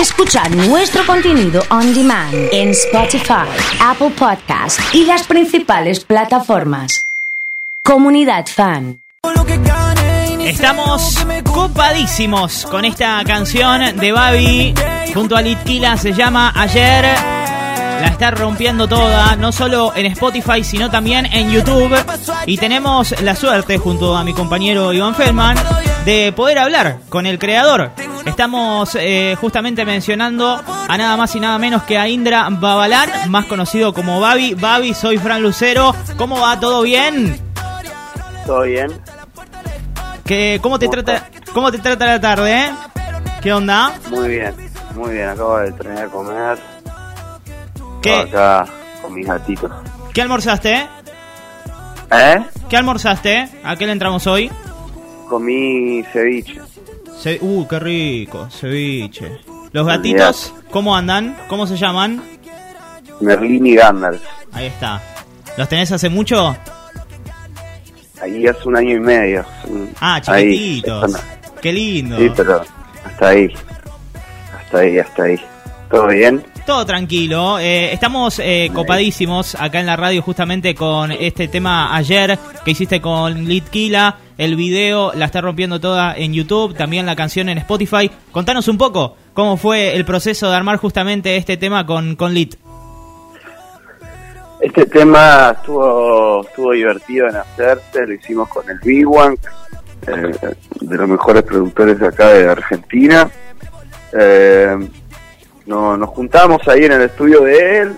Escuchar nuestro contenido on demand en Spotify, Apple Podcast y las principales plataformas. Comunidad Fan. Estamos copadísimos con esta canción de Babi junto a Litquila, se llama Ayer. La está rompiendo toda, no solo en Spotify, sino también en YouTube. Y tenemos la suerte, junto a mi compañero Iván Feldman, de poder hablar con el creador. Estamos eh, justamente mencionando a nada más y nada menos que a Indra Babalán, más conocido como Babi. Babi, soy Fran Lucero. ¿Cómo va? ¿Todo bien? Todo bien. ¿Qué, cómo, te trata, ¿Cómo te trata la tarde? Eh? ¿Qué onda? Muy bien, muy bien. Acabo de terminar de comer. ¿Qué? Acá con mis gatitos. ¿Qué almorzaste? ¿Eh? ¿Qué almorzaste? ¿A qué le entramos hoy? Comí ceviche. Ce uh, qué rico, ceviche. ¿Los gatitos cómo andan? ¿Cómo se llaman? Merlin y Gandalf. Ahí está. ¿Los tenés hace mucho? Ahí hace un año y medio. Ah, chiquititos. Qué lindo. Sí, pero hasta ahí. Hasta ahí, hasta ahí. ¿Todo bien? Todo tranquilo. Eh, estamos eh, copadísimos acá en la radio justamente con este tema ayer que hiciste con Litkila. El video la está rompiendo toda en YouTube, también la canción en Spotify. Contanos un poco cómo fue el proceso de armar justamente este tema con, con Lit. Este tema estuvo, estuvo divertido en hacerse, lo hicimos con el Big One, eh, de los mejores productores acá de Argentina. Eh, no, nos juntamos ahí en el estudio de él,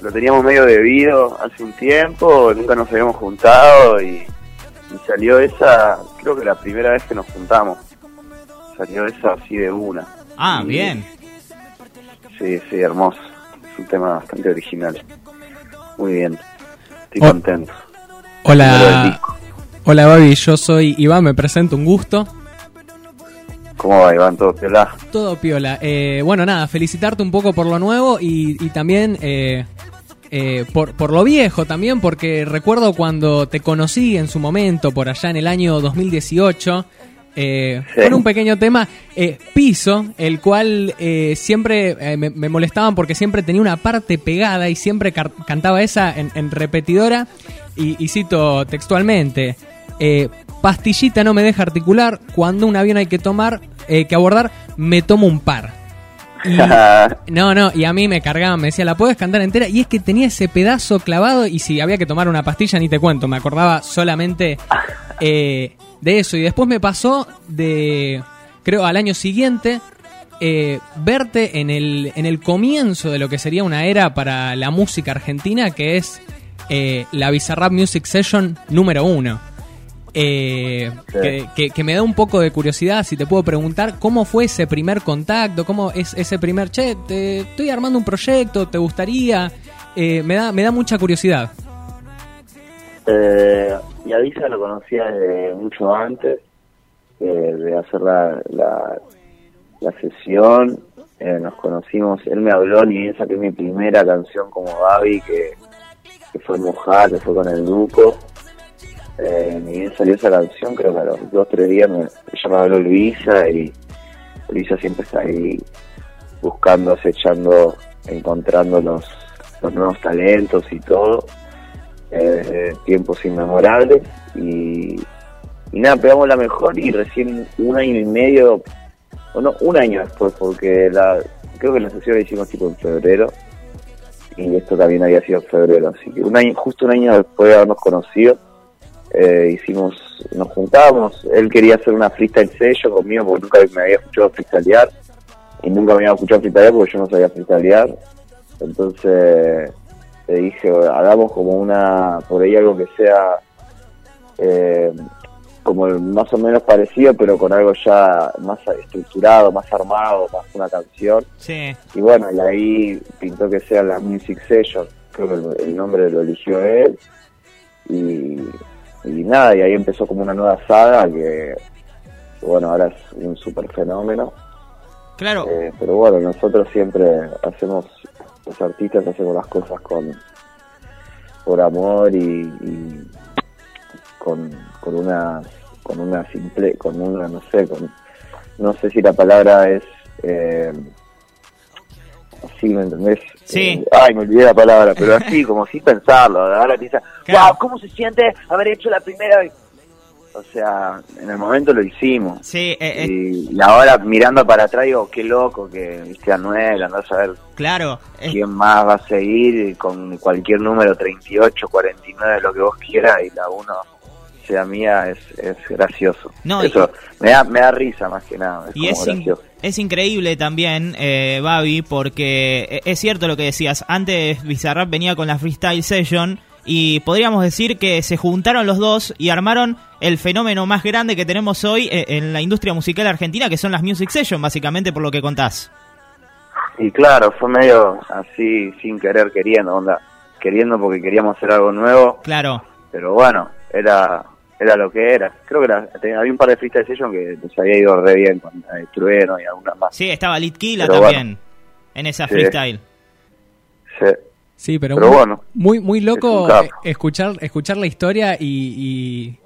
lo teníamos medio debido hace un tiempo, nunca nos habíamos juntado y, y salió esa, creo que la primera vez que nos juntamos, salió esa así de una. Ah, Y- bien. Sí, sí, hermoso, es un tema bastante original. Muy bien, estoy Oh. contento. Hola, hola Babi, yo soy Iván, me presento, un gusto. ¿Cómo va, Iván? ¿Todo piola? Todo piola. Eh, bueno, nada, felicitarte un poco por lo nuevo y, y también eh, eh, por, por lo viejo también, porque recuerdo cuando te conocí en su momento, por allá en el año 2018, eh, Sí. con un pequeño tema, eh, Piso, el cual eh, siempre eh, me, me molestaban porque siempre tenía una parte pegada y siempre cantaba esa en, en repetidora. Y, y cito textualmente: eh, Pastillita no me deja articular, cuando un avión hay que tomar, eh, que abordar, me tomo un par. Y- no, no, y a mí me cargaban, me decía, ¿la puedes cantar entera? Y es que tenía ese pedazo clavado y si había que tomar una pastilla, ni te cuento, me acordaba solamente eh, de eso. Y después me pasó de, creo, al año siguiente, eh, verte en el, en el comienzo de lo que sería una era para la música argentina, que es eh, la Bizarrap Music Session número uno. Eh, Sí. que, que- que me da un poco de curiosidad, si te puedo preguntar, ¿cómo fue ese primer contacto? ¿Cómo es ese primer, che, te, estoy armando un proyecto, ¿te gustaría? Eh, me, da, me da mucha curiosidad. Eh, y a Visa lo conocía desde mucho antes eh, de hacer la, la, la sesión. Eh, nos conocimos, él me habló, ni bien saqué mi primera canción como Gaby, que, que fue Mojar, que fue con el Duco. Eh, ni bien salió esa canción, creo que a los dos tres días me, ella me habló Luisa y Luisa siempre está ahí buscando, acechando, encontrando los, los nuevos talentos y todo. Eh, tiempos inmemorables y, y nada, pegamos la mejor y recién un año y medio, o no, un año después, porque la creo que la sesión la hicimos tipo en febrero y esto también había sido en febrero, así que un año, justo un año después de habernos conocido, eh, hicimos, nos juntamos, él quería hacer una freestyle sello conmigo porque nunca me había escuchado freestylear y nunca me había escuchado freestylear porque yo no sabía freestylear, entonces te dije, hagamos como una, por ahí algo que sea eh, como más o menos parecido, pero con algo ya más estructurado, más armado, más una canción. Sí. Y bueno, y ahí pintó que sea la Music Session, creo que el, el nombre lo eligió él. Y, y nada, y ahí empezó como una nueva saga que, bueno, ahora es un super fenómeno. Claro. Eh, pero bueno, nosotros siempre hacemos, los artistas hacemos las cosas con por amor y, y con, con una con una simple, con una, no sé, con, no sé si la palabra es eh, así, ¿me entendés? Sí. Eh, ay, me olvidé la palabra, pero así, como sin pensarlo. Ahora dice, Claro. wow, ¿cómo se siente haber hecho la primera? vez?". O sea, en el momento lo hicimos. Sí, eh, eh, Y, ahora mirando para atrás digo, qué loco que viste a Anuel, andás a ver claro. quién más va a seguir con cualquier número 38, 49, lo que vos quieras y la uno sea mía es, es gracioso. No, y- Eso me da, me da risa más que nada. Es Y como es, in- gracioso. es increíble también, eh, Babi, porque e- es cierto lo que decías. Antes Bizarrap venía con la Freestyle Session y podríamos decir que se juntaron los dos y armaron el fenómeno más grande que tenemos hoy eh, en la industria musical argentina, que son las Music Session, básicamente por lo que contás. Y claro, fue medio así, sin querer, queriendo, onda. Queriendo porque queríamos hacer algo nuevo, Claro, pero bueno, era era lo que era. Creo que era- había un par de freestyle session que les había ido re bien con eh, Trueno y algunas más. sí, estaba Litkila también en esa Sí. freestyle. Sí. Sí, pero, Pero muy, bueno, muy, loco eh, escuchar, escuchar la historia y,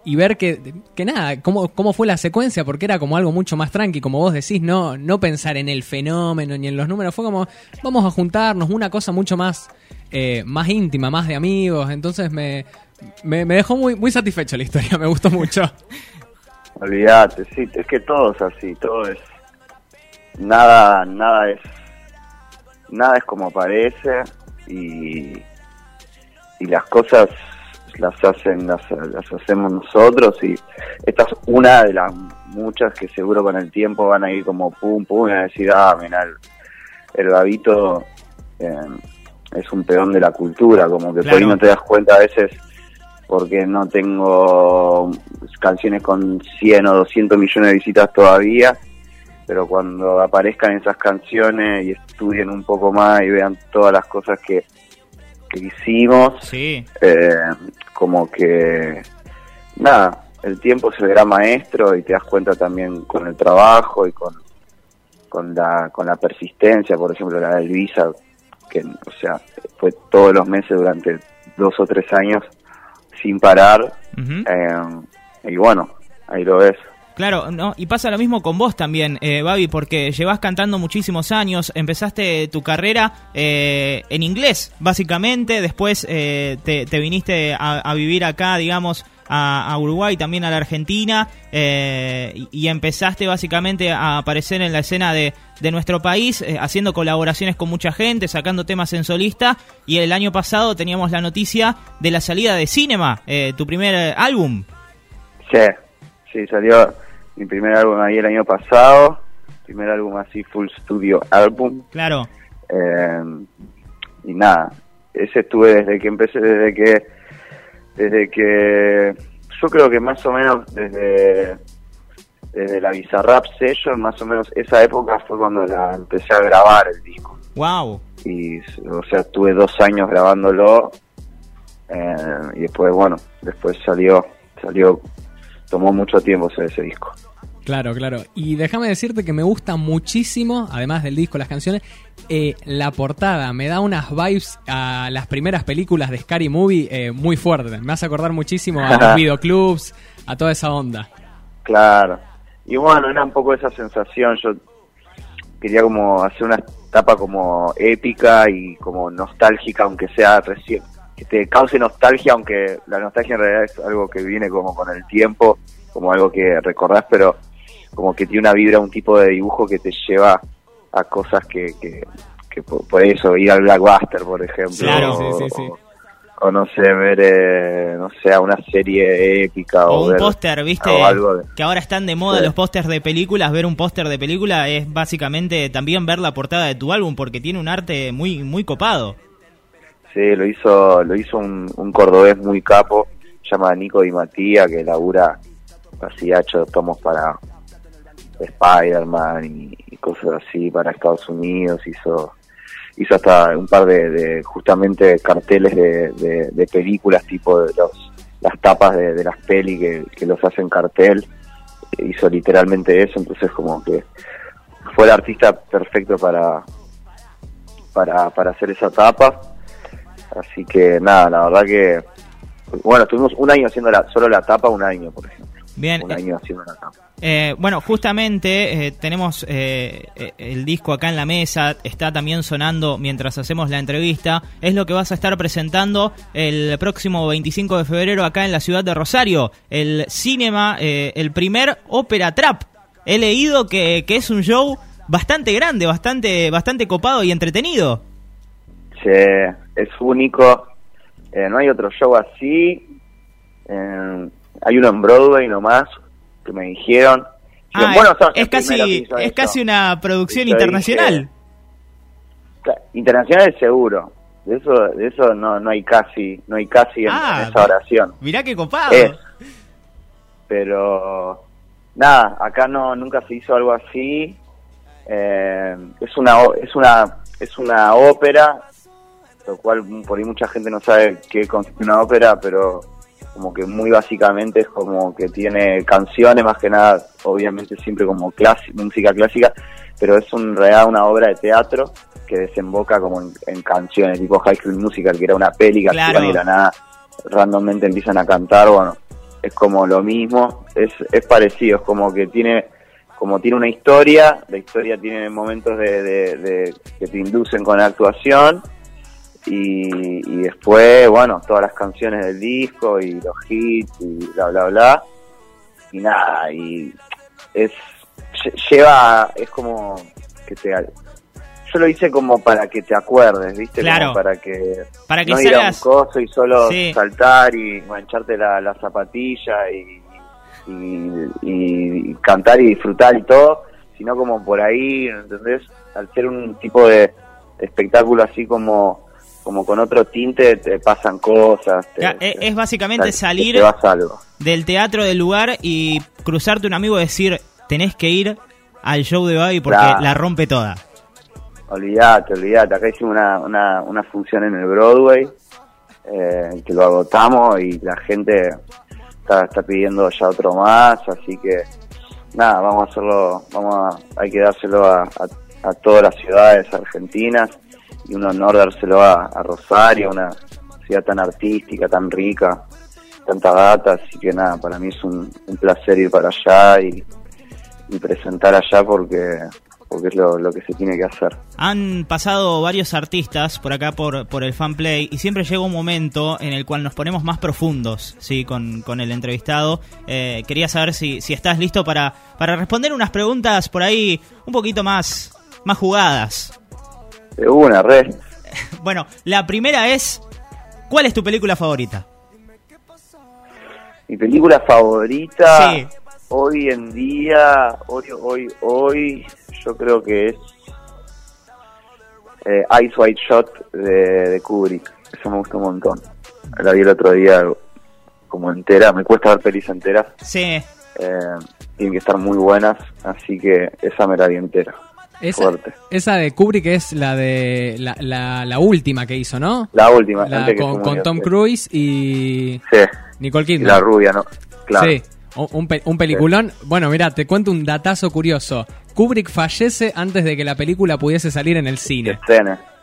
y- y ver que, que nada, cómo, cómo fue la secuencia, porque era como algo mucho más tranqui, como vos decís, no, no pensar en el fenómeno ni en los números, fue como, vamos a juntarnos, una cosa mucho más, eh, más íntima, más de amigos, entonces me, me, me dejó muy, muy satisfecho la historia, me gustó mucho. Olvídate, sí, es que todo es así, todo es nada, nada es nada es como parece y y las cosas las hacen las, las hacemos nosotros y esta es una de las muchas que seguro con el tiempo van a ir como pum pum y van a decir ah mira el, el babito eh, es un peón de la cultura como que por ahí no te das cuenta a veces porque no tengo canciones con 100 o 200 millones de visitas todavía, pero cuando aparezcan esas canciones y estudien un poco más y vean todas las cosas que, que hicimos, Sí, eh, como que nada, el tiempo se verá maestro y te das cuenta también con el trabajo y con, con la con la persistencia, por ejemplo la de Elvisa, que o sea, fue todos los meses durante dos o tres años sin parar, eh, y bueno, ahí lo ves. Claro, no, y pasa lo mismo con vos también, eh, Babi, porque llevas cantando muchísimos años, empezaste tu carrera eh, en inglés, básicamente, después eh, te, te viniste a, vivir acá, digamos, a, Uruguay, también a la Argentina, eh, y, y empezaste básicamente a aparecer en la escena de, de nuestro país, eh, haciendo colaboraciones con mucha gente, sacando temas en solista, y el año pasado teníamos la noticia de la salida de Cinema, eh, tu primer álbum. Sí, sí, salió mi primer álbum ahí el año pasado, primer álbum así full studio álbum, Claro, Eh, y nada, ese estuve desde que empecé, desde que, desde que, yo creo que más o menos desde, desde la Bizarrap Session, más o menos esa época fue cuando la empecé a grabar el disco. wow. Y, o sea, estuve dos años grabándolo, eh, y después, bueno, después salió, salió, tomó mucho tiempo hacer ese disco. Claro, claro. Y déjame decirte que me gusta muchísimo, además del disco, las canciones, eh, la portada. Me da unas vibes a las primeras películas de Scary Movie eh, muy fuertes. Me hace acordar muchísimo a los videoclubs, a toda esa onda. Claro. Y bueno, era un poco esa sensación. Yo quería como hacer una etapa como épica y como nostálgica, aunque sea recién. Que te cause nostalgia, aunque la nostalgia en realidad es algo que viene como con el tiempo, como algo que recordás, pero como que tiene una vibra, un tipo de dibujo que te lleva a cosas que, que, que por, por eso, ir al Blackbuster, por ejemplo. Claro. o, Sí, sí, sí. o no sé, ver, eh, no sé, una serie épica. O, O un póster, viste, o algo de- que ahora están de moda los pósters de películas. Ver un póster de película es básicamente también ver la portada de tu álbum porque tiene un arte muy muy copado. Sí, lo hizo, lo hizo un, un cordobés muy capo, se llama Nico Di Matía, que labura así ha hecho tomos para Spider-Man y, cosas así para Estados Unidos, hizo hizo hasta un par de, de justamente carteles de, de, películas tipo de los las tapas de, las peli que, que los hacen cartel hizo literalmente eso entonces como que fue el artista perfecto para para, para hacer esa tapa Así que nada, la verdad que. Bueno, estuvimos un año haciendo la, solo la tapa, un año, por ejemplo. Bien, un eh, año haciéndolo acá. Eh, bueno, justamente eh, tenemos eh, eh, el disco acá en la mesa, está también sonando mientras hacemos la entrevista. Es lo que vas a estar presentando el próximo 25 de febrero acá en la ciudad de Rosario, el Cinema, eh, el primer ópera trap. He leído que, que es un show bastante grande, bastante, bastante copado y entretenido. Sí, es único. No hay otro show así. Eh, hay uno en Broadway nomás que me dijeron. Ah, Bueno, es casi, es casi una producción internacional. dije, Internacional seguro. De eso, de eso no, no hay casi, no hay casi en, Ah, en esa oración. Mirá qué copado. Es. Pero nada, acá no nunca se hizo algo así. Eh, es una es una es una ópera, lo cual por ahí mucha gente no sabe qué consiste una ópera, pero como que muy básicamente es como que tiene canciones más que nada, obviamente siempre como música clásica, pero es en realidad una obra de teatro que desemboca como en, en canciones, tipo High School Musical, que era una peli que Claro. de la nada randommente empiezan a cantar, bueno, es como lo mismo, es, es parecido, es como que tiene como tiene una historia, la historia tiene momentos de, de- de- que te inducen con la actuación y, y después, bueno, todas las canciones del disco y los hits y bla, bla, bla. Y nada, y es lle- lleva, es como que te... Yo lo hice como para que te acuerdes, ¿viste? Claro. Como para que Para que no ir a un salgas. coso y solo Sí. saltar y mancharte la, la zapatilla y, y, y cantar y disfrutar y todo, sino como por ahí, ¿entendés? Al ser un tipo de espectáculo así como como con otro tinte te pasan cosas. te- Ya, e- es básicamente te- salir Te vas algo. del teatro del lugar y cruzarte un amigo y decir, tenés que ir al show de Babi porque la rompe toda. Olvídate, olvídate. Acá hicimos una, una, una función en el Broadway, eh, que lo agotamos y la gente está, está pidiendo ya otro más, así que nada, vamos a hacerlo, vamos a, hay que dárselo a, a, a todas las ciudades argentinas y un honor dárselo a, Rosario, una ciudad tan artística, tan rica, tanta data, así que nada, para mí es un, placer ir para allá y, presentar allá porque porque es lo, lo que se tiene que hacer. Han pasado varios artistas por acá por, por el fanplay y siempre llega un momento en el cual nos ponemos más profundos sí con, con el entrevistado. Eh, quería saber si, si estás listo para, para responder unas preguntas por ahí un poquito más, más jugadas. De una, re. Bueno, la primera es, ¿cuál es tu película favorita? Mi película favorita Sí. hoy en día, hoy, hoy, hoy, yo creo que es eh, Ice White Shot de, de Kubrick. Eso me gusta un montón. La vi el otro día como entera. Me cuesta ver pelis enteras. Sí, Eh, tienen que estar muy buenas, así que esa me la vi entera. Esa, Fuerte. esa de Kubrick es la de la, la, la última que hizo, ¿no? La última, La antes que con, Tom. Cruise y Sí, Nicole y Kidman. la rubia, ¿no? Claro. Sí, un, un peliculón. Bueno, mira, te cuento un datazo curioso. Kubrick fallece antes de que la película pudiese salir en el cine.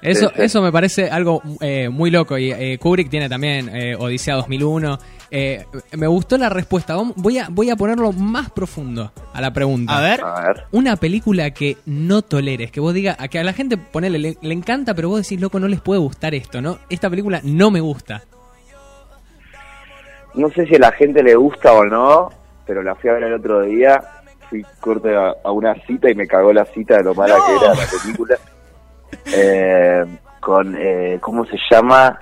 Eso, Sí, sí. eso me parece algo eh, muy loco. Y eh, Kubrick tiene también eh, Odisea 2001. Eh, me gustó la respuesta. Voy a, voy a ponerlo más profundo a la pregunta. a ver. A ver. Una película que no toleres, que vos digas, a que a la gente ponele, le, le encanta, pero vos decís, loco, no les puede gustar esto, ¿no? Esta película no me gusta. no sé si a la gente le gusta o no, pero la fui a ver el otro día. Fui corte a, a una cita y me cagó la cita de lo mala No. que era la película. Eh, con, eh, ¿cómo se llama?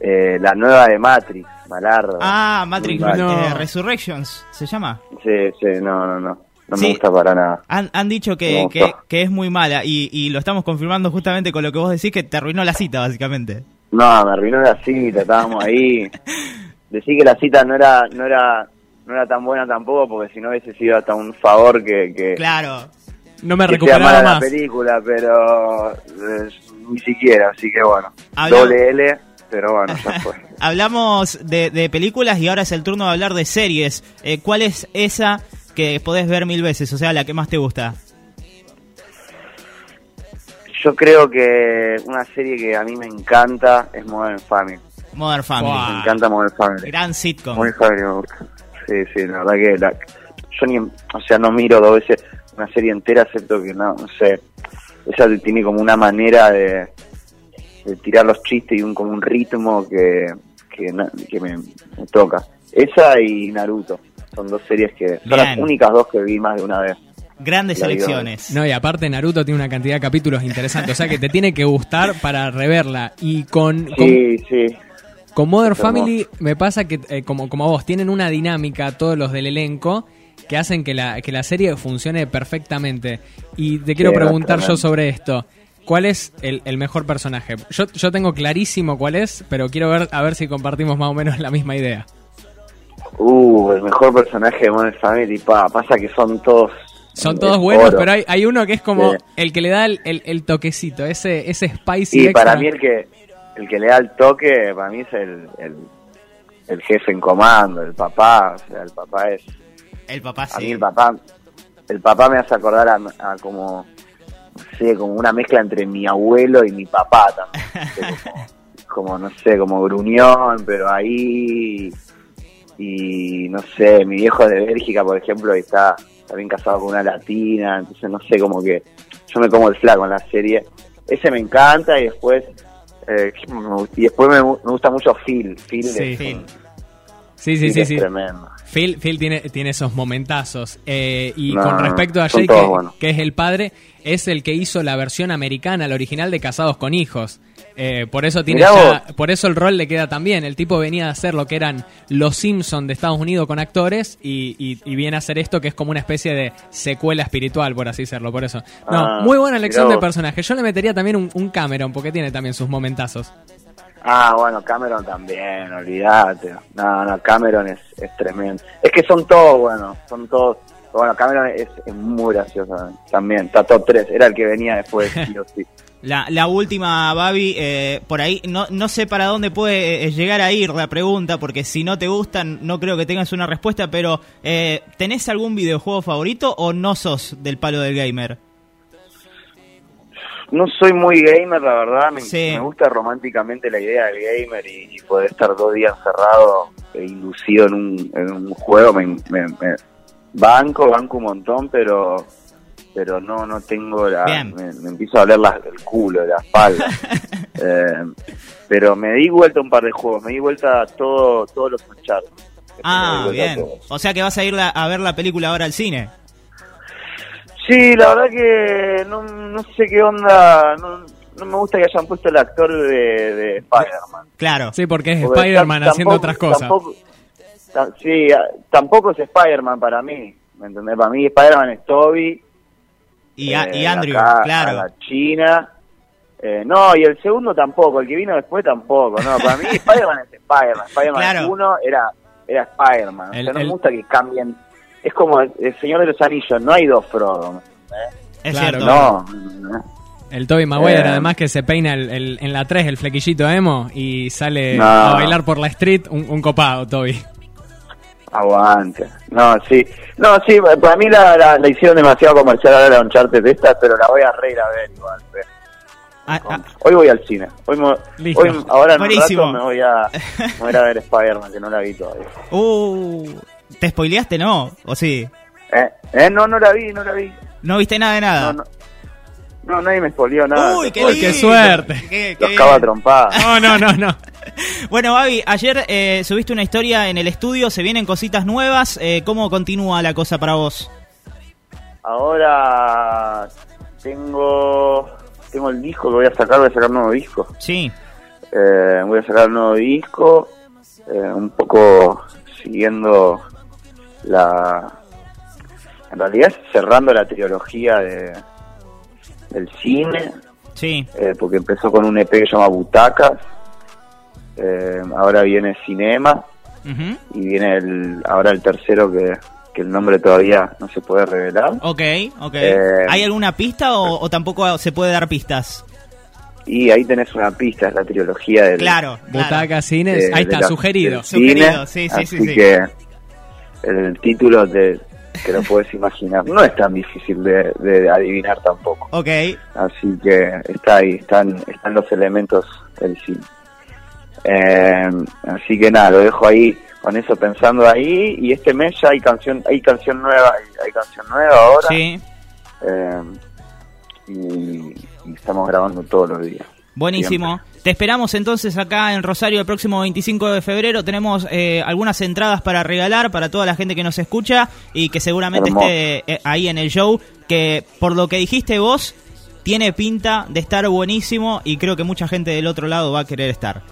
Eh, la nueva de Matrix, Malarda. Ah, Matrix mal. No. eh, Resurrections, se llama. Sí, sí, no, no, no. No Sí. me gusta para nada. Han, han dicho que, que, que es muy mala y, y lo estamos confirmando justamente con lo que vos decís que te arruinó la cita, básicamente. No, me arruinó la cita, estábamos ahí. Decí que la cita no era, no era, no era tan buena tampoco, porque si no hubiese sido hasta un favor que, que, Claro. No me que sea recuperaba mala la más. película, pero eh, ni siquiera, así que bueno. Habla- Doble L, pero bueno, ya fue. Hablamos de, de películas y ahora es el turno de hablar de series. Eh, ¿Cuál es esa que podés ver mil veces? O sea, la que más te gusta. Yo creo que una serie que a mí me encanta es Modern Family. Modern Family. Me encanta Modern Family. Gran sitcom. Modern Family me gusta. Sí, sí, la verdad que la, yo ni, o sea, no miro dos veces una serie entera, excepto que no, no sé, esa tiene como una manera de, de tirar los chistes y un como un ritmo que, que, me, me toca. Esa y Naruto, son dos series que son las únicas dos que vi más de una vez. Grandes La digo. elecciones. No, y aparte Naruto tiene una cantidad de capítulos interesantes, o sea que te tiene que gustar para reverla. Y con, con, Sí, sí, con Modern. Family me pasa que, eh, como, como a vos, tienen una dinámica todos los del elenco que hacen que la, que la serie funcione perfectamente. Y te quiero Sí, preguntar yo sobre esto. ¿Cuál es el, el mejor personaje? Yo, yo tengo clarísimo cuál es, pero quiero ver a ver si compartimos más o menos la misma idea. Uh, el mejor personaje de Modern Family, pa, pasa que son todos... Son todos buenos, oro. pero hay, hay uno que es como Sí. el que le da el, el- el toquecito, ese, ese spicy Y para mí el que el que le da el toque, para mí es el, el, el jefe en comando, el papá, o sea, el papá es... El papá A mí sí. el papá, el papá me hace acordar a, a como, no sé, como una mezcla entre mi abuelo y mi papá también. Como, no sé, como gruñón, pero ahí... Y no sé, mi viejo de Bélgica, por ejemplo, está también casado con una latina, entonces no sé, como que yo me como el flaco en la serie. Ese me encanta y después... eh, y después me, me gusta mucho Phil. Phil, Sí. es, Phil. un- Sí, sí, Phil sí, es sí. tremendo. Phil, Phil tiene, tiene esos momentazos. Eh, y con respecto a todos que, es el padre, es el que hizo la versión americana, la original de Casados con Hijos. Eh, por eso tiene ya- por eso el rol le queda tan bien. El tipo venía a hacer lo que eran los Simpsons de Estados Unidos con actores y, y- y viene a hacer esto que es como una especie de secuela espiritual, por así decirlo. Por eso. No, Ah, muy buena elección de personaje. Yo le metería también un, un Cameron porque tiene también sus momentazos. Ah, bueno, Cameron también, olvídate. No, no, Cameron es, es tremendo. Es que son todos buenos, son todos. Bueno, Cameron es, muy gracioso también. Está top 3, era el que venía después, sí o sí. La, la última, Babi, eh, por ahí no, no sé para dónde puede eh, llegar a ir la pregunta, porque si no te gustan, no creo que tengas una respuesta, pero eh, ¿tenés algún videojuego favorito o no sos del palo del gamer? No soy muy gamer, la verdad. Me, Sí. me gusta románticamente la idea del gamer y, y poder estar dos días encerrado e inducido en un, en un juego. Me, me- me- banco, banco un montón, pero pero no no tengo la me, empiezo a doler la- el culo la espalda Eh, pero me di vuelta un par de juegos me di vuelta a todo todos los Me Ah, bien. O sea que vas a ir la- a ver la película ahora al cine. Sí la verdad que no, no sé qué onda no, no me gusta que hayan puesto el actor de, de Spider-Man Claro. Sí, porque es Spider-Man haciendo tampoco- otras cosas. tampoco- ta- sí, tampoco es Spider-Man para mí. ¿Me entendés? Para mí Spider-Man es Toby. Y, a- eh, y Andrew, acá claro. A la China. Eh, no, y el segundo tampoco. El que vino después tampoco. No, para mí Spider-Man es Spider-Man. Spider-Man Claro. 1 era, era Spider-Man. O El- sea, no el- me gusta que cambien. Es como el, Señor de los Anillos. No hay dos Frodo. Es Claro, cierto. No. El Toby Maguire, Eh. además que se peina el- el- en la 3 el flequillito emo y sale No. a bailar por la street, un, un copado, Toby. Aguante. No, sí. No, sí, para mí la, la, la hicieron demasiado comercial ahora la Uncharted de esta, pero la voy a re ir a ver igual. Ah, ah, Hoy voy al cine. Hoy, me- Listo. hoy ahora en un rato me voy a, me voy a ir a ver Spider-Man, que no la vi todavía. uh, ¿Te spoileaste, no? ¿O sí? ¿Eh? ¿Eh? No, no la vi, no la vi. ¿No viste nada de nada? No, no. No, nadie me spoileó nada. Uy, qué, Uy, qué lindo. suerte. Qué- qué Los cava trompada. No, no, no, no. Bueno, Babi, ayer eh, subiste una historia en el estudio, se vienen cositas nuevas. eh, ¿Cómo continúa la cosa para vos? Ahora tengo tengo el disco que voy a sacar, voy a sacar un nuevo disco. Sí, Eh, voy a sacar un nuevo disco, eh, un poco siguiendo la... En realidad cerrando la trilogía de, del cine, sí. eh, porque empezó con un EP que se llama Butacas, eh, ahora viene Cinema y viene el ahora el tercero que, que el nombre todavía no se puede revelar. Ok, ok. Eh, ¿Hay alguna pista o, o tampoco se puede dar pistas? Y ahí tenés una pista, es la trilogía del, Claro, claro. Butaca Cines, de- ahí está, la- sugerido. cine, Sugerido, sí, sí, así sí, sí. que el título te, te lo puedes imaginar. No es tan difícil de, de adivinar tampoco. Ok, Así que está ahí, están, están los elementos del cine. Eh, así que nada, lo dejo ahí con eso pensando ahí y este mes ya hay canción hay canción nueva hay, canción nueva ahora Sí. eh, y, y estamos grabando todos los días Buenísimo. Te esperamos entonces acá en Rosario el próximo 25 de febrero. Tenemos eh, algunas entradas para regalar para toda la gente que nos escucha y que seguramente Hermoso. esté eh, ahí en el show. Que por lo que dijiste vos, tiene pinta de estar buenísimo y creo que mucha gente del otro lado va a querer estar.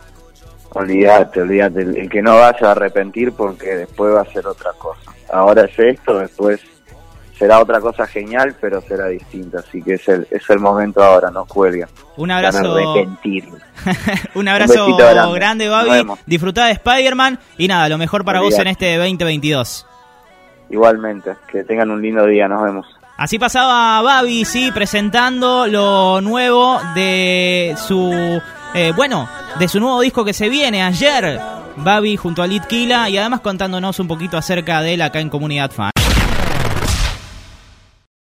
olvídate olvídate el que no vaya a arrepentir porque después va a ser otra cosa ahora es esto después será otra cosa genial pero será distinta así que es el es el momento ahora no cuelguen Un abrazo. Un abrazo besito grande. grande, Babi. Disfrutá de Spider-Man y nada, lo mejor para vos en este 2022. igualmente que tengan un lindo día nos vemos Así pasaba Babi, sí, presentando lo nuevo de su, eh, bueno, de su nuevo disco que se viene ayer. Babi junto a Litquila y además contándonos un poquito acerca de él acá en Comunidad Fan.